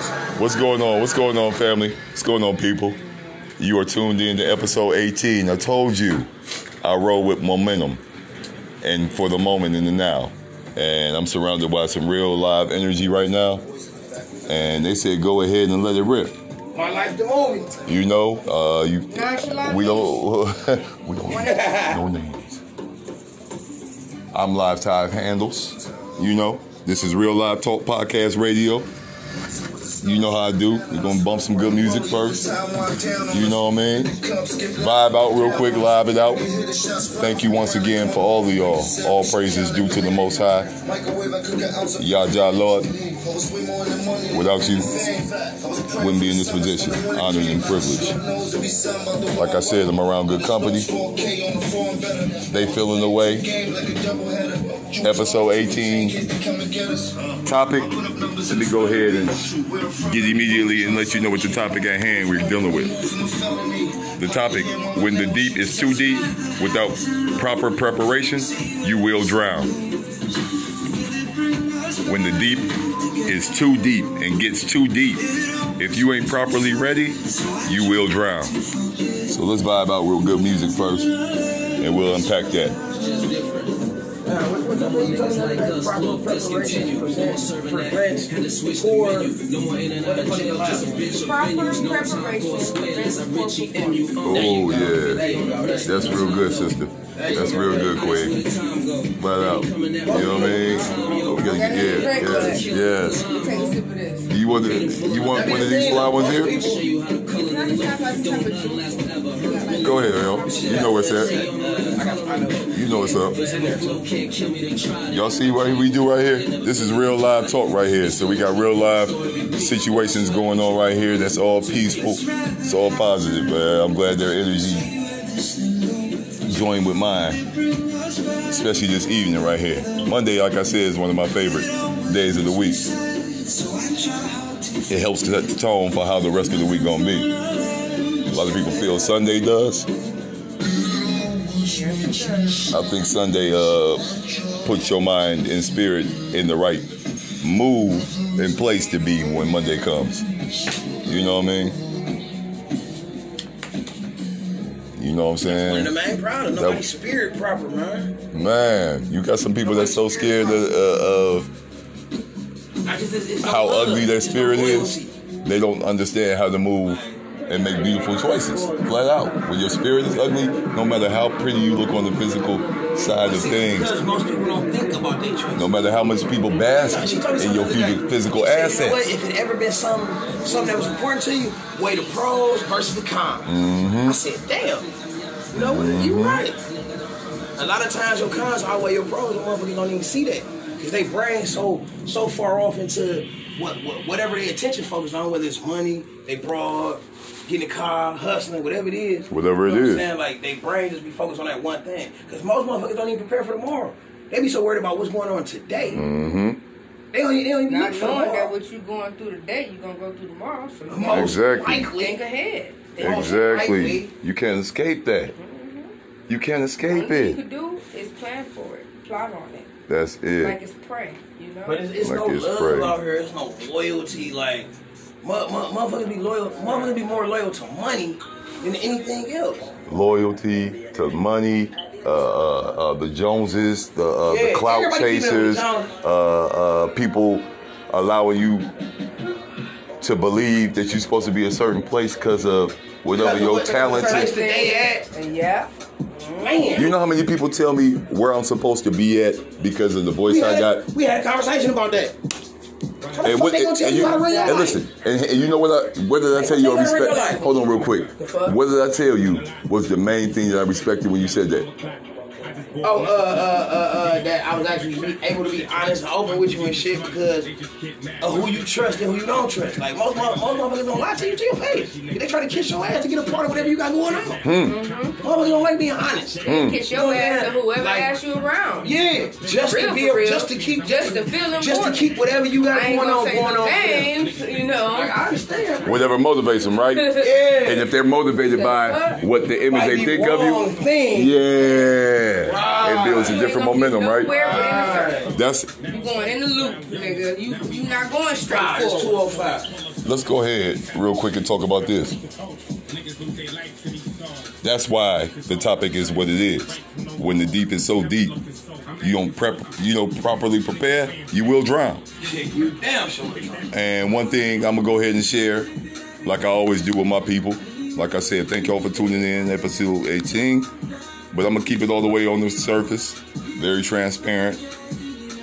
What's going on? What's going on, family? What's going on, people? You are tuned in to episode 18. I told you I roll with momentum and for the moment in the now. And I'm surrounded by some real live energy right now. And they said go ahead and let it rip. My life the movie. You know, uh, you we don't we don't no names. I'm live Tive handles. You know, this is Real Live Talk Podcast Radio. You know how I do. We're gonna bump some good music first. You know what I mean? Vibe out real quick, live it out. Thank you once again for all of y'all. All praises due to the Most High. Yah Jah Lord. Without you, wouldn't be in this position. Honored and privileged. Like I said, I'm around good company. They feeling the way. Episode 18. Topic. Let me go ahead and get immediately and let you know what the topic at hand we're dealing with. The topic, when the deep is too deep, without proper preparation, you will drown. When the deep is too deep and gets too deep, if you ain't properly ready, you will drown. So let's vibe out real good music first, and we'll unpack that. Oh yeah, that's real good, sister. That's real good, Queen. Flat out. Uh, you know what I mean? Get yeah, yes, yes. You want the, you want one of these fly ones here? Go ahead, yo. You know what's at. You know what's up. Y'all see what we do right here? This is real live talk right here. So we got real live situations going on right here. That's all peaceful. It's all positive. I'm glad their energy joined with mine, especially this evening right here. Monday, like I said, is one of my favorite days of the week. It helps set the tone for how the rest of the week gonna be. Lot of people feel Sunday does. I think Sunday uh, puts your mind and spirit in the right move and place to be when Monday comes. You know what I mean? You know what I'm One of saying? them ain't proud of nobody's spirit proper, man. Man, you got some people that's so scared of, uh, of just, it's, it's no how ugly their It's no spirit is. They don't understand how to move and make beautiful choices. Flat out. When your spirit is ugly, no matter how pretty you look on the physical side of things, Because most people don't think about their choice. no matter how much people bask She told me in your something the other future day. physical She You know what? assets. If it ever been something, something that was important to you, weigh the pros versus the cons. Mm-hmm. I said, damn. You know what? You right. A lot of times your cons outweigh your pros, and motherfuckers don't even see that. Because they brain so so far off into what, what whatever their attention focused on, whether it's money, they broad, getting a car, hustling, whatever it is. Whatever it you know is. What I'm saying? Like they brain just be focused on that one thing. Because most motherfuckers don't even prepare for tomorrow. They be so worried about what's going on today. Mm-hmm. They don't, they don't even Not look for knowing that what you're going through today, you're gonna go through tomorrow. So you Most Exactly. likely. think ahead. Most Exactly. likely. You can't escape that. You can't escape it. thing you it. could do is plan for it, plot on it, That's it. like it's pray. You know. But it's, it's Like no it's love prey. out here. It's no loyalty. Like, mu- mu- motherfuckers be loyal. Motherfuckers be more loyal to money than anything else. Loyalty to money, uh, uh, uh, the Joneses, the, uh, the clout everybody keep it chasers, uh, uh, people allowing you to believe that you're supposed to be a certain place because of whatever your what- talent is. that they at, And yeah, man. You know how many people tell me where I'm supposed to be at because of the voice we I had, got? we had a conversation about that. How the fuck they gonna tell and you how to run your and life? listen, and, and you know what? I, what did I tell you? I How to run your respect. Hold on, real quick. What did I tell you was the main thing that I respected when you said that? Oh, uh, uh, uh, uh, that I was actually able to be honest and open with you and shit because of who you trust and who you don't trust. Like most mo- most motherfuckers don't lie to you to your face. They try to kiss your ass to get a part of whatever you got going on. Motherfuckers don't like being honest. kiss your ass to whoever Like- asks you around. Yeah, just Real to be for real. just to keep Just to feel just to keep whatever you got going on going on. names, you know. Like, I understand. Whatever motivates them, right? Yeah. And if they're motivated by what the image By they the think of you, thing. yeah. It builds a different momentum, right? nowhere but in a. That's You going in the loop, nigga. You you not going straight Five, it's forward. 205. let's go ahead real quick and talk about this. That's why the topic is what it is. When the deep is so deep, you don't prep, you don't properly prepare, you will drown. You damn sure. And one thing I'm gonna go ahead and share, like I always do with my people. Like I said, thank y'all for tuning in, episode 18. But I'm gonna keep it all the way on the surface, very transparent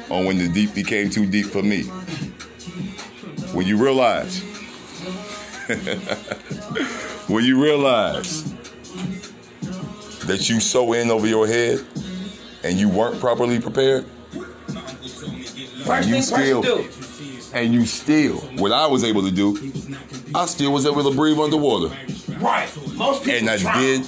on when the deep became too deep for me. When you realize, when you realize that you so in over your head and you weren't properly prepared, First you thing still, and you still, what I was able to do, I still was able to breathe underwater. Right. Most people And I did.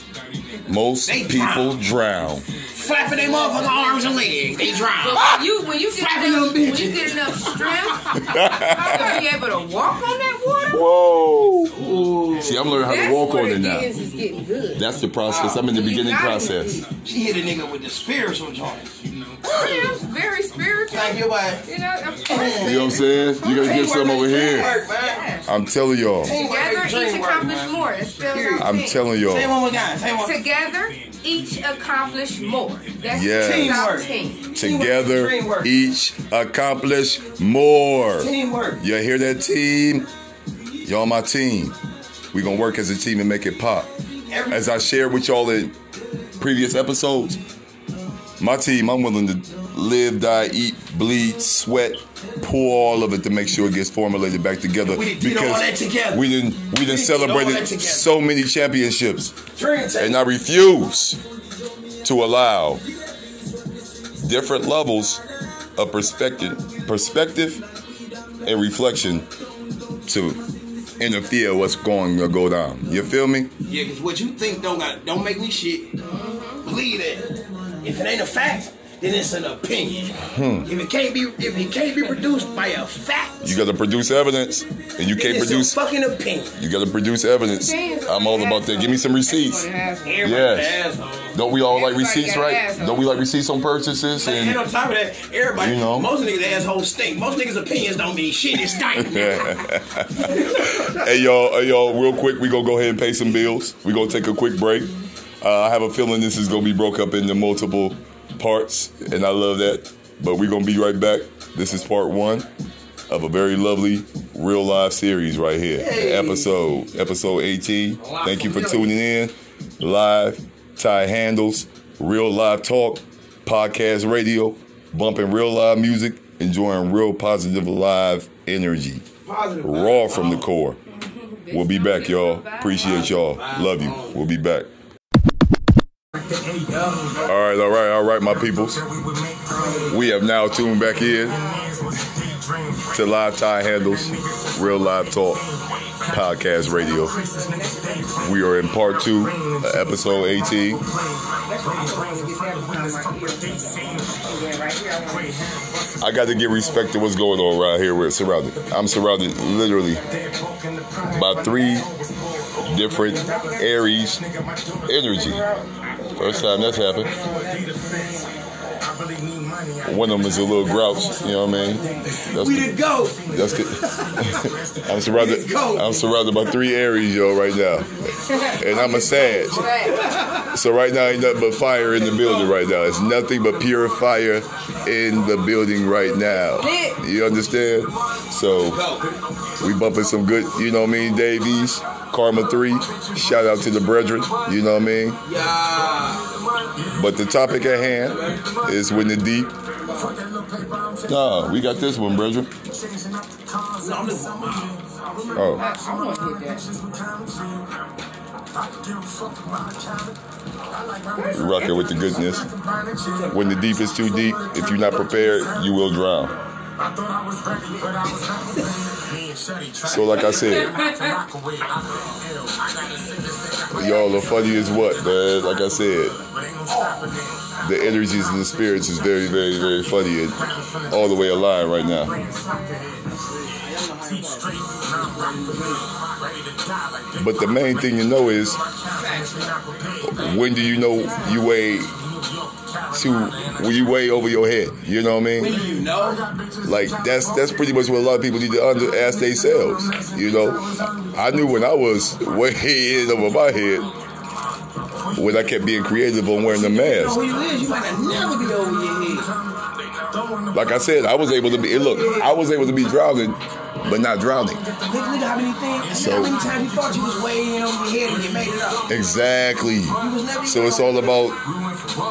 Most They people drown. Flapping their motherfucking arms and legs. They drown. But when you when you get Flapping enough, them when bitches. you get enough strength, how you be able to walk on that water? Whoa! See, I'm learning how to walk on the it now. Guinness is good. That's the process. I'm in the You beginning process. She hit a nigga with the spiritual joint. Yeah, it's very spiritual. Thank you, man. You know, of course. You know what I'm saying? You gotta get some over here. Teamwork. I'm telling y'all. Together, each accomplish more. That spells I'm telling y'all. one more time. Say one. Together, each accomplish more. That's Yes. Teamwork. team. Together, Teamwork. each accomplish more. Teamwork. You hear that, team? Y'all my team. We gonna work as a team and make it pop. As I shared with y'all in previous episodes, my team, I'm willing to live, die, eat, bleed, sweat, pour all of it to make sure it gets formulated back together. We did all that together. we didn't we didn't celebrated so many championships. And I refuse to allow different levels of perspective, perspective and reflection to interfere what's going to go down. You feel me? Yeah, because what you think don't got don't make me shit. Believe that. If it ain't a fact, then it's an opinion. If it can't be if it can't be produced by a fact, Hmm. You got to produce evidence, and you can't it's produce. a fucking opinion. You got to produce evidence. I'm all about that. Give me some receipts. Yes. Don't we all like receipts, right? Don't we like receipts on purchases? And And on top of that, everybody, You know. most niggas assholes stink. Most niggas' opinions don't mean shit. It's stink. hey y'all, hey y'all, real quick, we gonna go ahead and pay some bills. We gonna take a quick break. Uh, I have a feeling this is gonna be broke up into multiple parts, and I love that. But we're gonna be right back. This is part one of a very lovely real life series right here. Hey. Episode episode 18. Thank you for tuning in. Live, tie handles, real live talk, podcast radio, bumping real live music, enjoying real positive live energy Positive. raw from the core. We'll be back, y'all. Appreciate y'all. Love you. We'll be back. All right, all right, all right, my peoples. We have now tuned back in to Live Tie Handles, Real Live Talk Podcast Radio. We are in part two, episode 18. I got to give respect to what's going on right here. We're surrounded. I'm surrounded literally by three different Aries energy. First time that's happened. One of them is a little grouch, you know what I mean? That's We the- the go. that's good. I'm surrounded. I'm surrounded by three Aries, yo, right now, and I'm a Sag. So right now, ain't nothing but fire in the building right now. It's nothing but pure fire in the building right now. You understand? So we bumping some good, you know what I mean, Davies, Karma 3. Shout out to the brethren, you know what I mean? Yeah. But the topic at hand is when the deep. Nah, we got this one, brethren. Oh. Rocking with the goodness. When the deep is too deep, if you're not prepared, you will drown. So, like I said, y'all are funny as what, man. Like I said, the energies and the spirits is very, very, very funny and all the way alive right now. But the main thing to know is when do you know you weigh to when you way over your head. You know what I mean? do you know? Like that's that's pretty much what a lot of people need to under, ask themselves. You know, I knew when I was way in over my head when I kept being creative on wearing the mask. you might never be over your head. Like I said, I was able to be. Look, I was able to be drowning, but not drowning. Look, look at how many things, So- many times you thought you was way over your head and you made it up. Exactly. So it's all about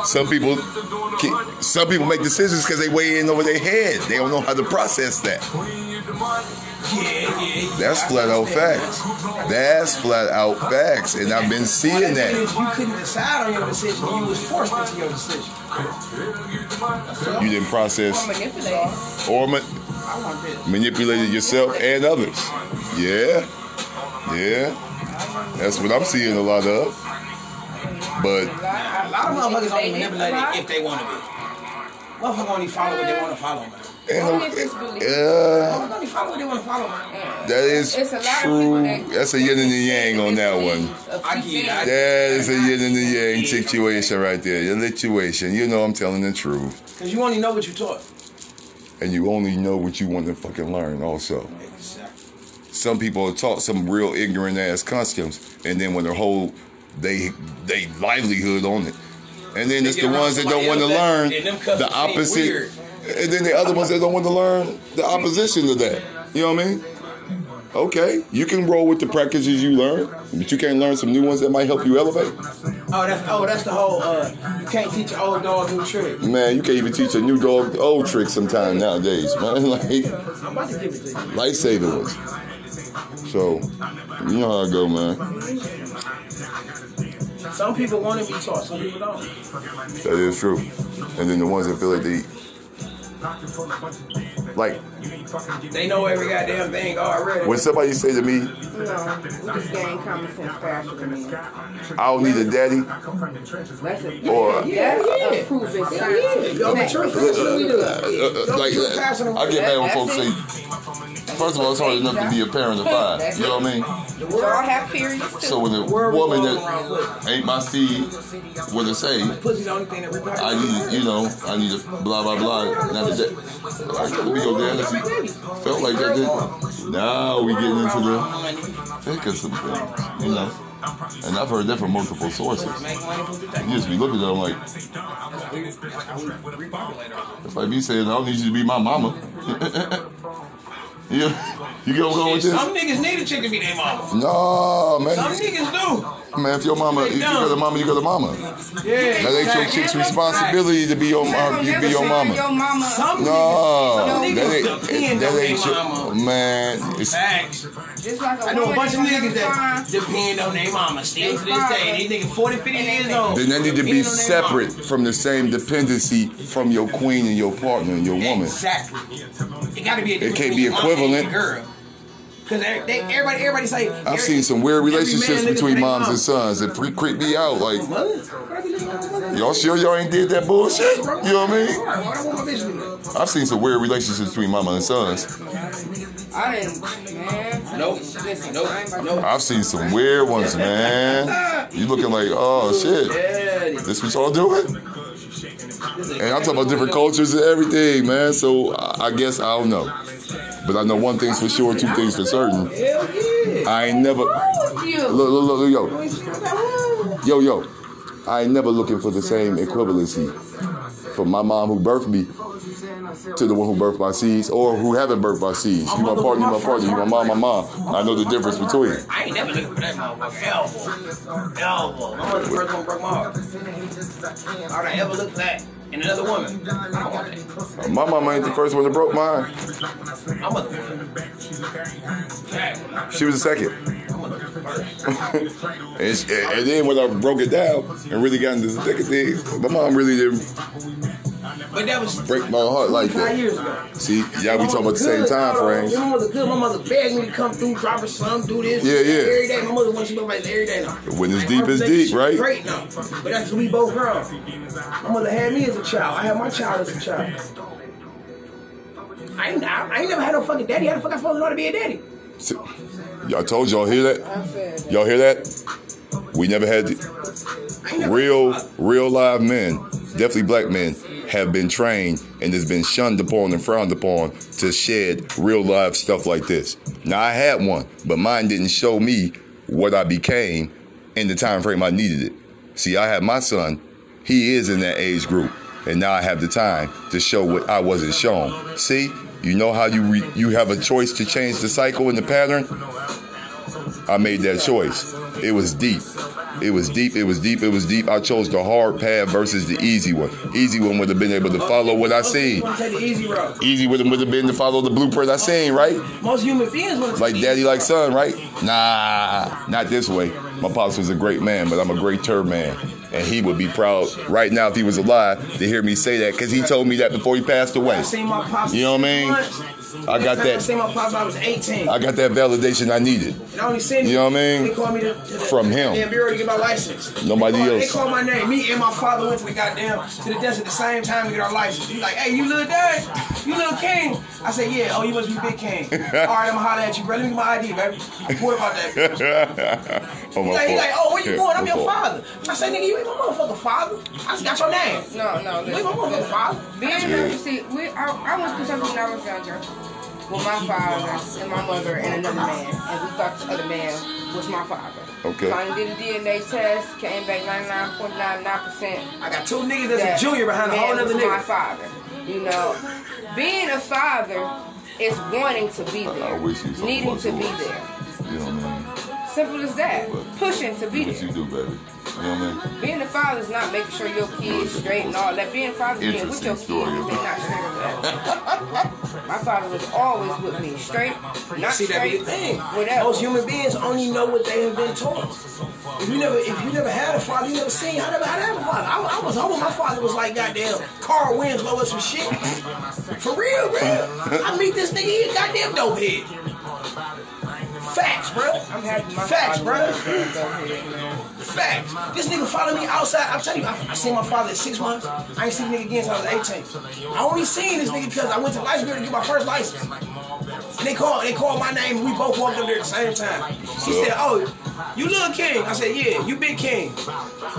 some people. ke- Some people make decisions because they weigh in over their head. They don't know how to process that. Yeah, yeah. That's flat out facts. That's flat out facts, and I've been seeing that that. is you couldn't decide on your decision. You was forced into your decision. You didn't process Manipulate. or ma- I want this. manipulated yourself and others. Yeah, yeah. That's what I'm seeing a lot of. But A lot of motherfuckers only manipulate it if they want to be. Motherfuckers only follow what they want to follow, man. and, uh, Motherfuckers only follow what they want to follow, man. that is It's a lot true. people that That's a yin and a yang on that one. I get it. I- That is a yin and a yang situation right there. Your situation. You know I'm telling the truth. Cause you only know what you taught. And you only know what you want to fucking learn also. Exactly. Some people are taught some real ignorant ass customs and then when their whole they they livelihood on it. And then They it's the ones that don't want to learn and the opposite. And then the other ones that don't want to learn the opposition to that. You know what I mean? Okay, you can roll with the practices you learn, but you can't learn some new ones that might help you elevate. Oh, that's oh, that's the whole. Uh, you can't teach an old dog new tricks. Man, you can't even teach a new dog old tricks sometimes nowadays, man. Like I'm about to give it to you. lifesaver ones. So, you know how I go, man. Some people want to be taught. Some people don't. That is true. And then the ones that feel like they, like, They know every goddamn thing already. when somebody say to me, No, we just gain common sense faster than me. I don't need a daddy, That's a or yeah, yeah. proven Yeah, science. yo, the truth is, we do. Uh, uh, uh, like, I get mad when folks say, first of all, it's hard enough to be a parent of five. You know what I mean? We all have periods too. So when a woman that ain't my seed would have say, Pussy's the only thing that we I need, you know, I need to blah blah blah. Not that. I be your dad if you felt like that. Then. Now we getting into the thick of some things, you know. And I've heard that from multiple sources. Make money from the You just be looking at them like, it's like me saying, I don't need you to be my mama. you, you get what I'm going with this? Some niggas need a chick to be their mama. No, man. Some niggas do. Man, if your mama, if you got a mama, you got a mama. Yeah. That ain't your chick's responsibility to be your mom. You be your Your mama. mama. No, that ain't that ain't your mama. man. It's, Facts. Just like a I know a bunch of niggas that depend on their mama still to this day. These niggas 40, 50 years old. then they need to be depend on their mama. separate from the same dependency from your queen and your partner and your woman. Exactly. It got to be. A It can't be between your mama and equivalent. Girl. Because everybody, everybody say. I've seen some weird relationships between moms mama. and sons that freak creep me out. Like, Mother? What I be looking at my mother? y'all sure y'all ain't did that bullshit? You know what I mean? I want my bitch to do that? I've seen some weird relationships between mama and sons. I didn't, man. Nope. Listen, Nope. I ain't about Nope. I've seen some weird ones, man. You looking like, oh shit, Yeah, this what y'all doing? And I'm talking about different cultures and everything, man. So I I guess I don't know. But I know one thing's for sure, two things for certain. I ain't never to look, look, look, yo, yo, yo. I ain't never looking for the same equivalency from my mom who birthed me to the one who birthed my seeds or who haven't birthed my seeds. You my partner, you my partner, you my mom, my mom. I know the difference between. I ain't never looking for that motherfucker. Elbow. Elbow. My mother the first one broke my heart. All I ever look for that in another woman. I don't want that. My mama ain't the first one that broke mine. My mother was. She was the second. My mother was first. And, she, and then when I broke it down and really got into the thick of things, my mom really didn't But that was break my heart like that. years ago. See, y'all be talking about the same time frames. My mother good. My mother begged me to come through, drop her some, do this. Yeah, yeah. Every day. My mother wants to go like every day now. When it's Like, deep, it's deep, relationship right? Great now. But that's we both grown. My mother had me as a child. I had my child as a child. I ain't, I, I ain't never had no fucking daddy. How the fuck I supposed to know to be a daddy? See, Y'all told y'all hear that? I said that. Y'all hear that? We never had the I ain't never real, real live men definitely black men, have been trained and has been shunned upon and frowned upon to shed real life stuff like this. Now I had one, but mine didn't show me what I became in the time frame I needed it. See, I have my son, he is in that age group, and now I have the time to show what I wasn't shown. See, you know how you re- you have a choice to change the cycle and the pattern. I made that choice. It was deep. It was deep. It was deep. It was deep. I chose the hard path versus the easy one. Easy one would have been able to follow what I seen. Want to take the easy? Easy would have, would have been to follow the blueprint I seen, right? Most human beings to Like daddy, like son, right? Nah, not this way. My pops was a great man, but I'm a greater man. And he would be proud right now if he was alive to hear me say that because he told me that before he passed away. I seen my pops. You know what I mean? Once. I got I that. seen my pops. I was 18. I got that validation I needed. And I only seen You know what I mean? They called me to, to the From him. damn bureau to get my license. Nobody they called, else. They called my name. Me and my father went to the goddamn to the desk at the same time to get our license. He like, hey, you little dad, you little king. I said, yeah. Oh, you must be big king. All right, I'm gonna holler at you, bro. Let me get my ID, baby. What about that? oh, He my like, he like, oh, where you Yeah, going? I'm your fault. father. I said, nigga, you ain't my motherfucking father. I just got your name. No, no. You ain't my motherfucking father. Being Yeah. you see, we I, I went through something when I was younger with my father and my mother and another man, and we thought this other man was my father. Okay. Finally did a DNA test, came back 99.99 percent. I got two niggas that's a junior behind a whole other was my father. You know, being a father is wanting to be I there, wish you needing to be there. You know what I mean? Simple as that. Pushing to be What there. you do, baby? You know what I mean? Being a father is not making sure your kids straight and all that. Being a father is being with your kids Interesting and story. they're not straight that. My father was always with me, straight, not See straight, the thing. whatever. Most human beings only know what they have been taught. If you never, if you never had a father, you never seen how never had to have a father. I, I was home. My father was like goddamn Carl Winslow or some shit. For real, bro. I meet this nigga, he a goddamn dope head. Facts, bro. I'm my Facts, bro. Facts. This nigga followed me outside. I'm telling you, I, I seen my father at six months. I ain't seen nigga again until I was 18. I only seen this nigga because I went to bureau to get my first license. And they called, they called my name and we both walked up there at the same time. He said, oh, you little king. I said, yeah, you big king.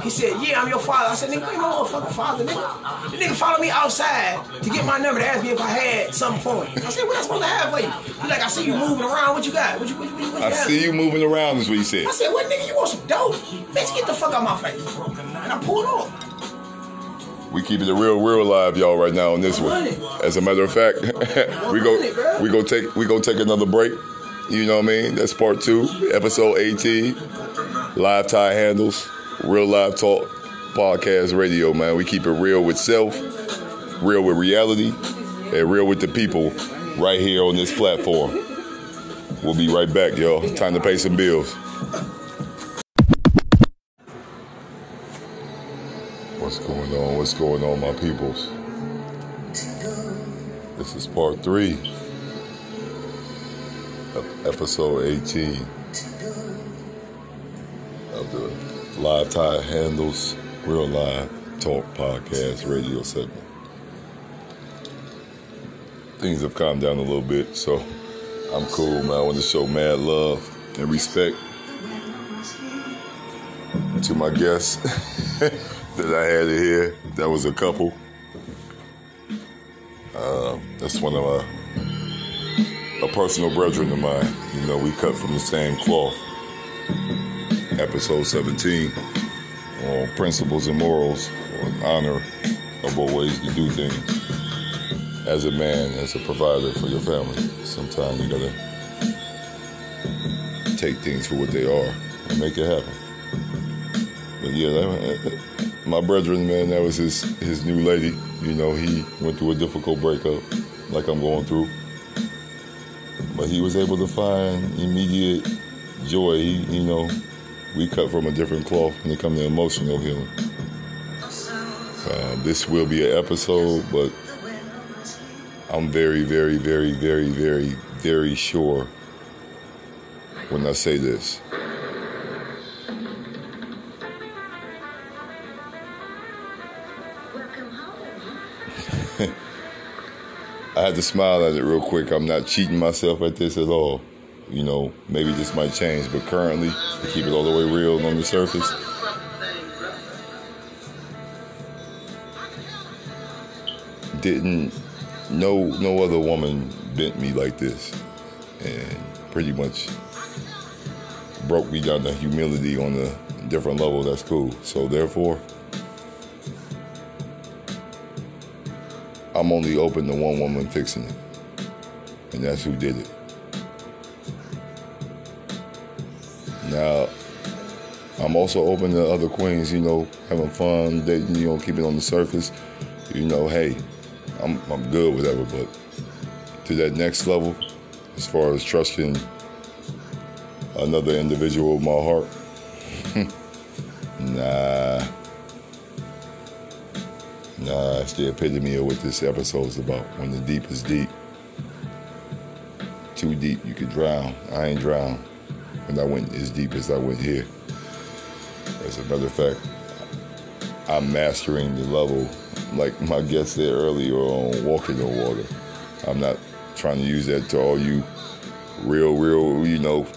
He said, yeah, I'm your father. I said, nigga, you ain't my motherfucking father, nigga. The nigga followed me outside to get my number to ask me if I had something for him. I said, what I supposed to have for you? He like, I see you moving around. What you got? What you, what you, what you, what you I have? see you moving around, is what he said. I said, what nigga, you want some dope? Bitch, get the fuck out my face. And I pulled off. We keeping it real, real live, y'all, right now on this one. As a matter of fact, we go, we go take, we go take another break. You know what I mean? That's part two, episode 18. Live tie handles, real live talk, podcast radio, man. We keep it real with self, real with reality, and real with the people right here on this platform. We'll be right back, y'all. Time to pay some bills. What's going on, my peoples? This is part three of episode 18 of the Live Tie Handles Real Live Talk Podcast radio segment. Things have calmed down a little bit, so I'm cool, man. I want to show mad love and respect to my guests that I had here. That was a couple. Uh, that's one of a personal brethren of mine. You know, we cut from the same cloth. Episode 17 on principles and morals, on honor about ways to do things. As a man, as a provider for your family, sometimes you gotta take things for what they are and make it happen. But yeah, that, my brethren, man, that was his his new lady. You know, he went through a difficult breakup, like I'm going through. But he was able to find immediate joy. He, you know, we cut from a different cloth when it comes to emotional healing. Uh, this will be an episode, but I'm very, very, very, very, very, very sure when I say this. I had to smile at it real quick. I'm not cheating myself at this at all. You know, maybe this might change, but currently, to keep it all the way real on the surface, didn't no no other woman bent me like this and pretty much broke me down to humility on a different level that's cool so therefore i'm only open to one woman fixing it and that's who did it now i'm also open to other queens you know having fun dating you know keeping on the surface you know hey I'm, I'm good, whatever. But to that next level, as far as trusting another individual with my heart, The epitome of what this episode is about. When the deep is deep, too deep, you could drown. I ain't drowned when I went as deep as I went here. As a matter of fact, I'm mastering the level like my guest said earlier on walking on water. I'm not trying to use that to all you real, real, you know,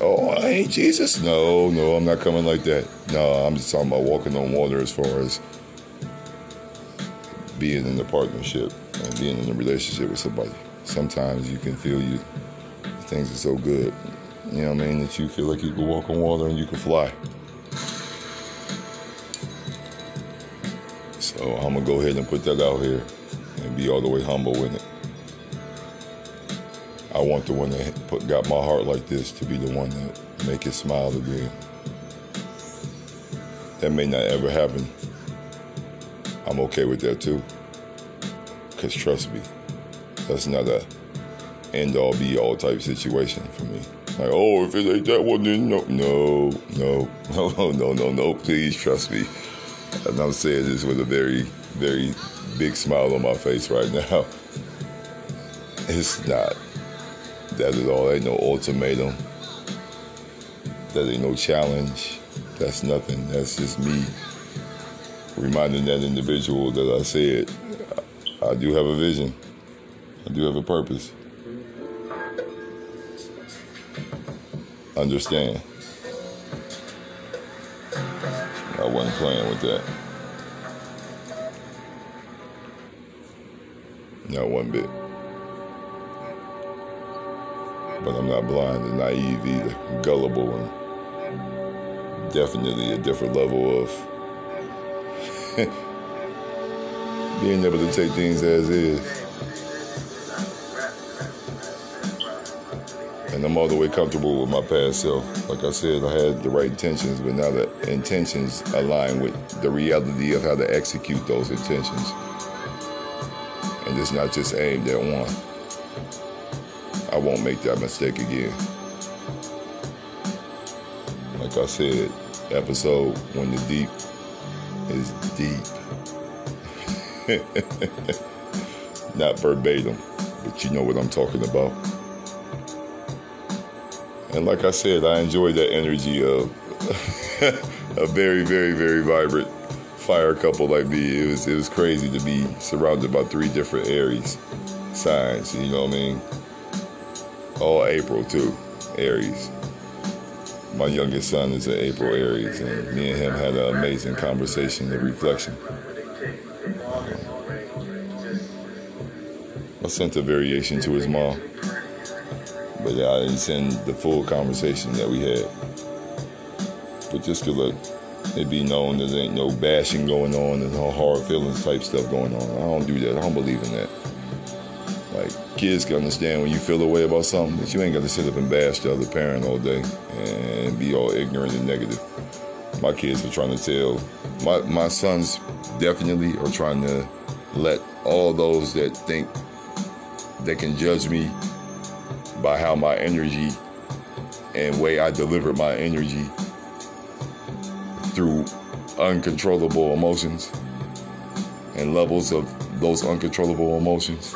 oh, I ain't Jesus. No, no, I'm not coming like that. No, I'm just talking about walking on water as far as being in a partnership and being in a relationship with somebody. Sometimes you can feel you things are so good, you know what I mean, that you feel like you can walk on water and you can fly. So I'm gonna go ahead and put that out here and be all the way humble with it. I want the one that put, got my heart like this to be the one that make it smile again. That may not ever happen. I'm okay with that too. Cause trust me, that's not a end all be all type situation for me. Like, oh, if it ain't that one, then no, no, no, no, no, no, no. Please trust me. And I'm saying this with a very, very big smile on my face right now. It's not that at all. Ain't no ultimatum. That ain't no challenge. That's nothing. That's just me reminding that individual that I said, I do have a vision. I do have a purpose. Understand. I wasn't playing with that. Not one bit. But I'm not blind and naive either. Gullible and definitely a different level of being able to take things as is. and I'm all the way comfortable with my past self. Like I said, I had the right intentions, but now the intentions align with the reality of how to execute those intentions. And it's not just aimed at one. I won't make that mistake again. Like I said, episode when the deep is deep. not verbatim, but you know what I'm talking about. And like I said, I enjoyed that energy of a very, very, very vibrant fire couple like me. It was it was crazy to be surrounded by three different Aries signs. You know what I mean? All April too, Aries. My youngest son is an April Aries, and me and him had an amazing conversation, a reflection. I sent a variation to his mom but I didn't send the full conversation that we had. But just to let it be known there ain't no bashing going on and no hard feelings type stuff going on. I don't do that. I don't believe in that. Like kids can understand when you feel a way about something, but you ain't got to sit up and bash the other parent all day and be all ignorant and negative. My kids are trying to tell my my sons definitely are trying to let all those that think they can judge me by how my energy and way I deliver my energy through uncontrollable emotions and levels of those uncontrollable emotions.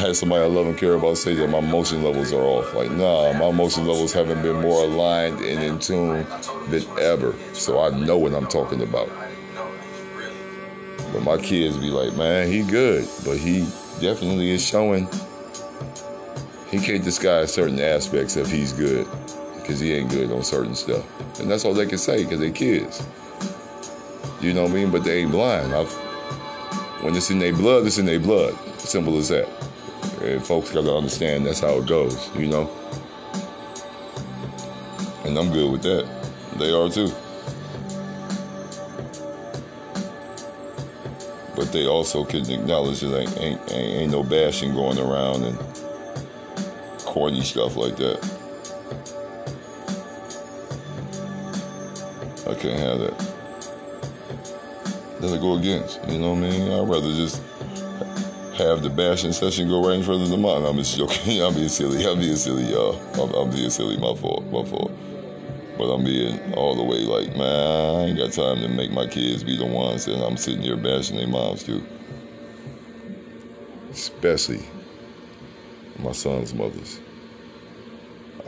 Had somebody I love and care about say that my emotion levels are off. Like, nah, my emotion levels haven't been more aligned and in tune than ever. So I know what I'm talking about. But my kids be like, man, he good, but he definitely is showing he can't disguise certain aspects of he's good because he ain't good on certain stuff. And that's all they can say because they kids. You know what I mean? But they ain't blind. I've when it's in their blood, it's in their blood. Simple as that. And folks got to understand that's how it goes, you know. And I'm good with that. They are too. But they also can acknowledge that ain't, ain't, ain't no bashing going around and corny stuff like that. I can't have that. It go against. You know what I mean? I'd rather just have the bashing session go right in front of the mine. I'm just joking. I'm being silly. I'm being silly, y'all. I'm, I'm being silly. My fault. My fault. But I'm being all the way like, man, I ain't got time to make my kids be the ones that I'm sitting here bashing their moms too. Especially my son's mothers.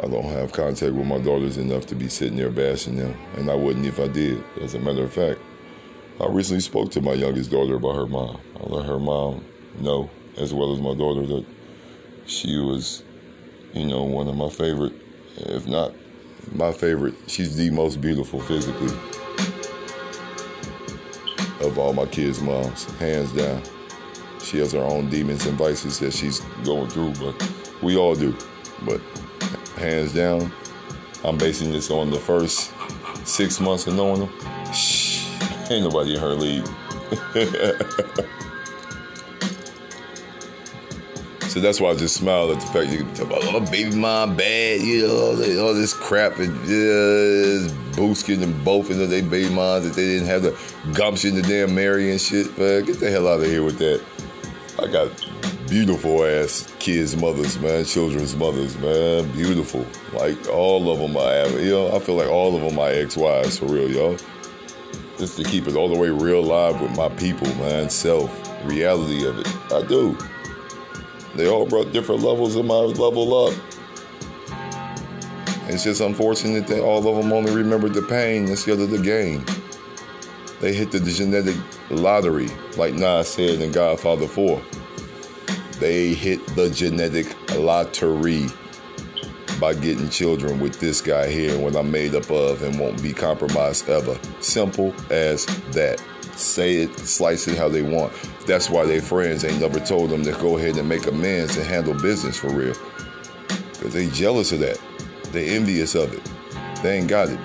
I don't have contact with my daughters enough to be sitting there bashing them, and I wouldn't if I did. As a matter of fact, I recently spoke to my youngest daughter about her mom. I let her mom know, as well as my daughter, that she was, you know, one of my favorite, if not my favorite. She's the most beautiful physically of all my kids' moms, hands down. She has her own demons and vices that she's going through, but we all do. But hands down, I'm basing this on the first six months of knowing them. Shh, ain't nobody in her league. So that's why I just smiled at the fact you can talk about oh baby mom bad, you know, all this, crap and uh, boosting and both of their baby moms that they didn't have the gumption to damn marry and shit. But get the hell out of here with that. I got beautiful ass kids' mothers, man, children's mothers, man, beautiful. Like all of them, I have, you know, I feel like all of them my ex-wives for real, y'all. Just to keep it all the way real live with my people, man, self, reality of it. I do. They all brought different levels of my level up. It's just unfortunate that all of them only remembered the pain instead of the gain. They hit the genetic lottery, like Nas said in Godfather 4. They hit the genetic lottery by getting children with this guy here, what I'm made up of, and won't be compromised ever. Simple as that. Say it, slice it how they want. That's why their friends ain't never told them to go ahead and make amends and handle business for real. Because they jealous of that. They envious of it. They ain't got it.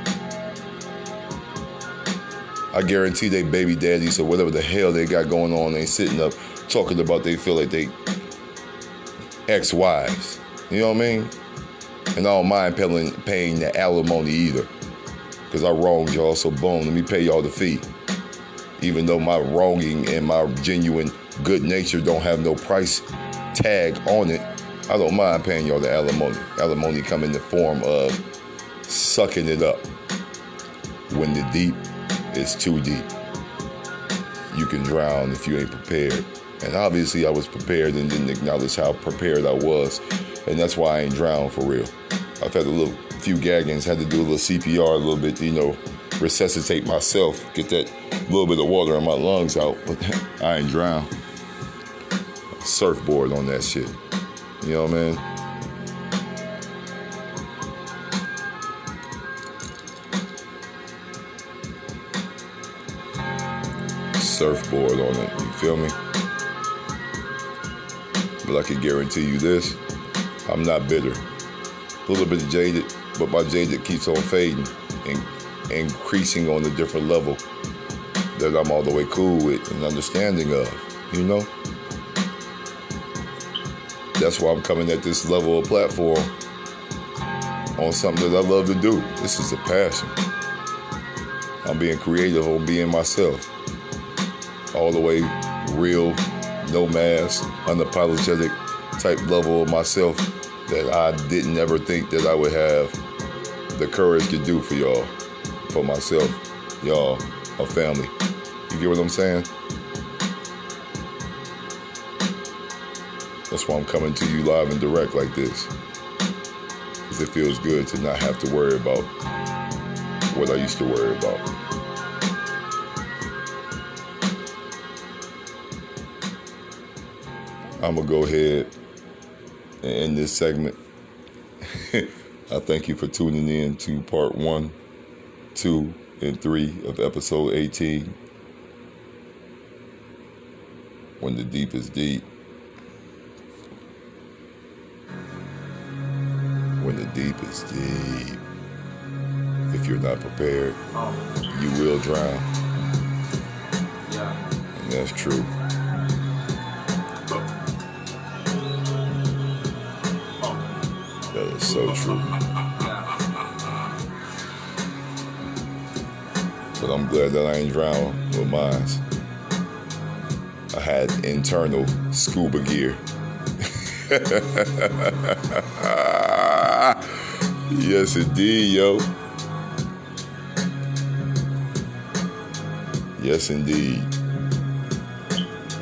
I guarantee they baby daddies or whatever the hell they got going on ain't sitting up talking about they feel like they ex-wives. You know what I mean? And I don't mind paying, paying the alimony either. Because I wronged y'all, so boom, let me pay y'all the fee even though my wronging and my genuine good nature don't have no price tag on it, I don't mind paying y'all the alimony. Alimony come in the form of sucking it up. When the deep is too deep, you can drown if you ain't prepared. And obviously, I was prepared and didn't acknowledge how prepared I was, and that's why I ain't drowned for real. I've had a little few gaggings, had to do a little CPR, a little bit, you know, resuscitate myself, get that little bit of water in my lungs out, but I ain't drown. Surfboard on that shit. You know what I mean? Surfboard on it, you feel me? But I can guarantee you this I'm not bitter. A little bit jaded, but my jaded keeps on fading and increasing on a different level that I'm all the way cool with and understanding of, you know? That's why I'm coming at this level of platform on something that I love to do. This is a passion. I'm being creative on being myself. All the way real, no mask, unapologetic type level of myself that I didn't ever think that I would have the courage to do for y'all for myself, y'all, a family. You get what I'm saying? That's why I'm coming to you live and direct like this. Because it feels good to not have to worry about what I used to worry about. I'm going to go ahead and end this segment. I thank you for tuning in to part one two, and three of episode 18. when the deep is deep. When the deep is deep. If you're not prepared, you will drown. And that's true. That is so true. But I'm glad that I ain't drowned with mine. I had internal scuba gear. yes, indeed, yo. Yes, indeed.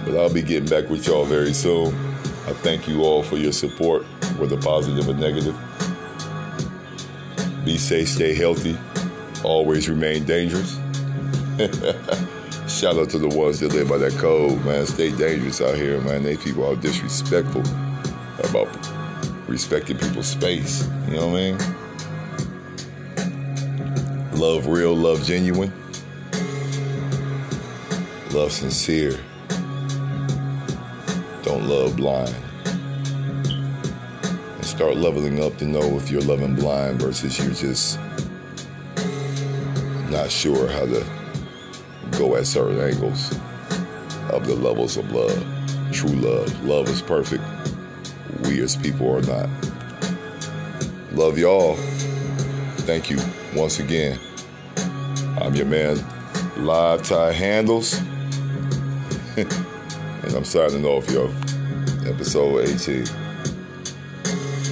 But I'll be getting back with y'all very soon. I thank you all for your support, whether positive or negative. Be safe, stay healthy, always remain dangerous. Shout out to the ones that live by that code, man. Stay dangerous out here, man. They people are disrespectful about respecting people's space. You know what I mean? Love real, love genuine, love sincere. Don't love blind. And start leveling up to know if you're loving blind versus you're just not sure how to go at certain angles of the levels of love. True love. Love is perfect. We as people are not. Love y'all. Thank you once again. I'm your man, Live Tie Handles. and I'm signing off, yo. Episode 18.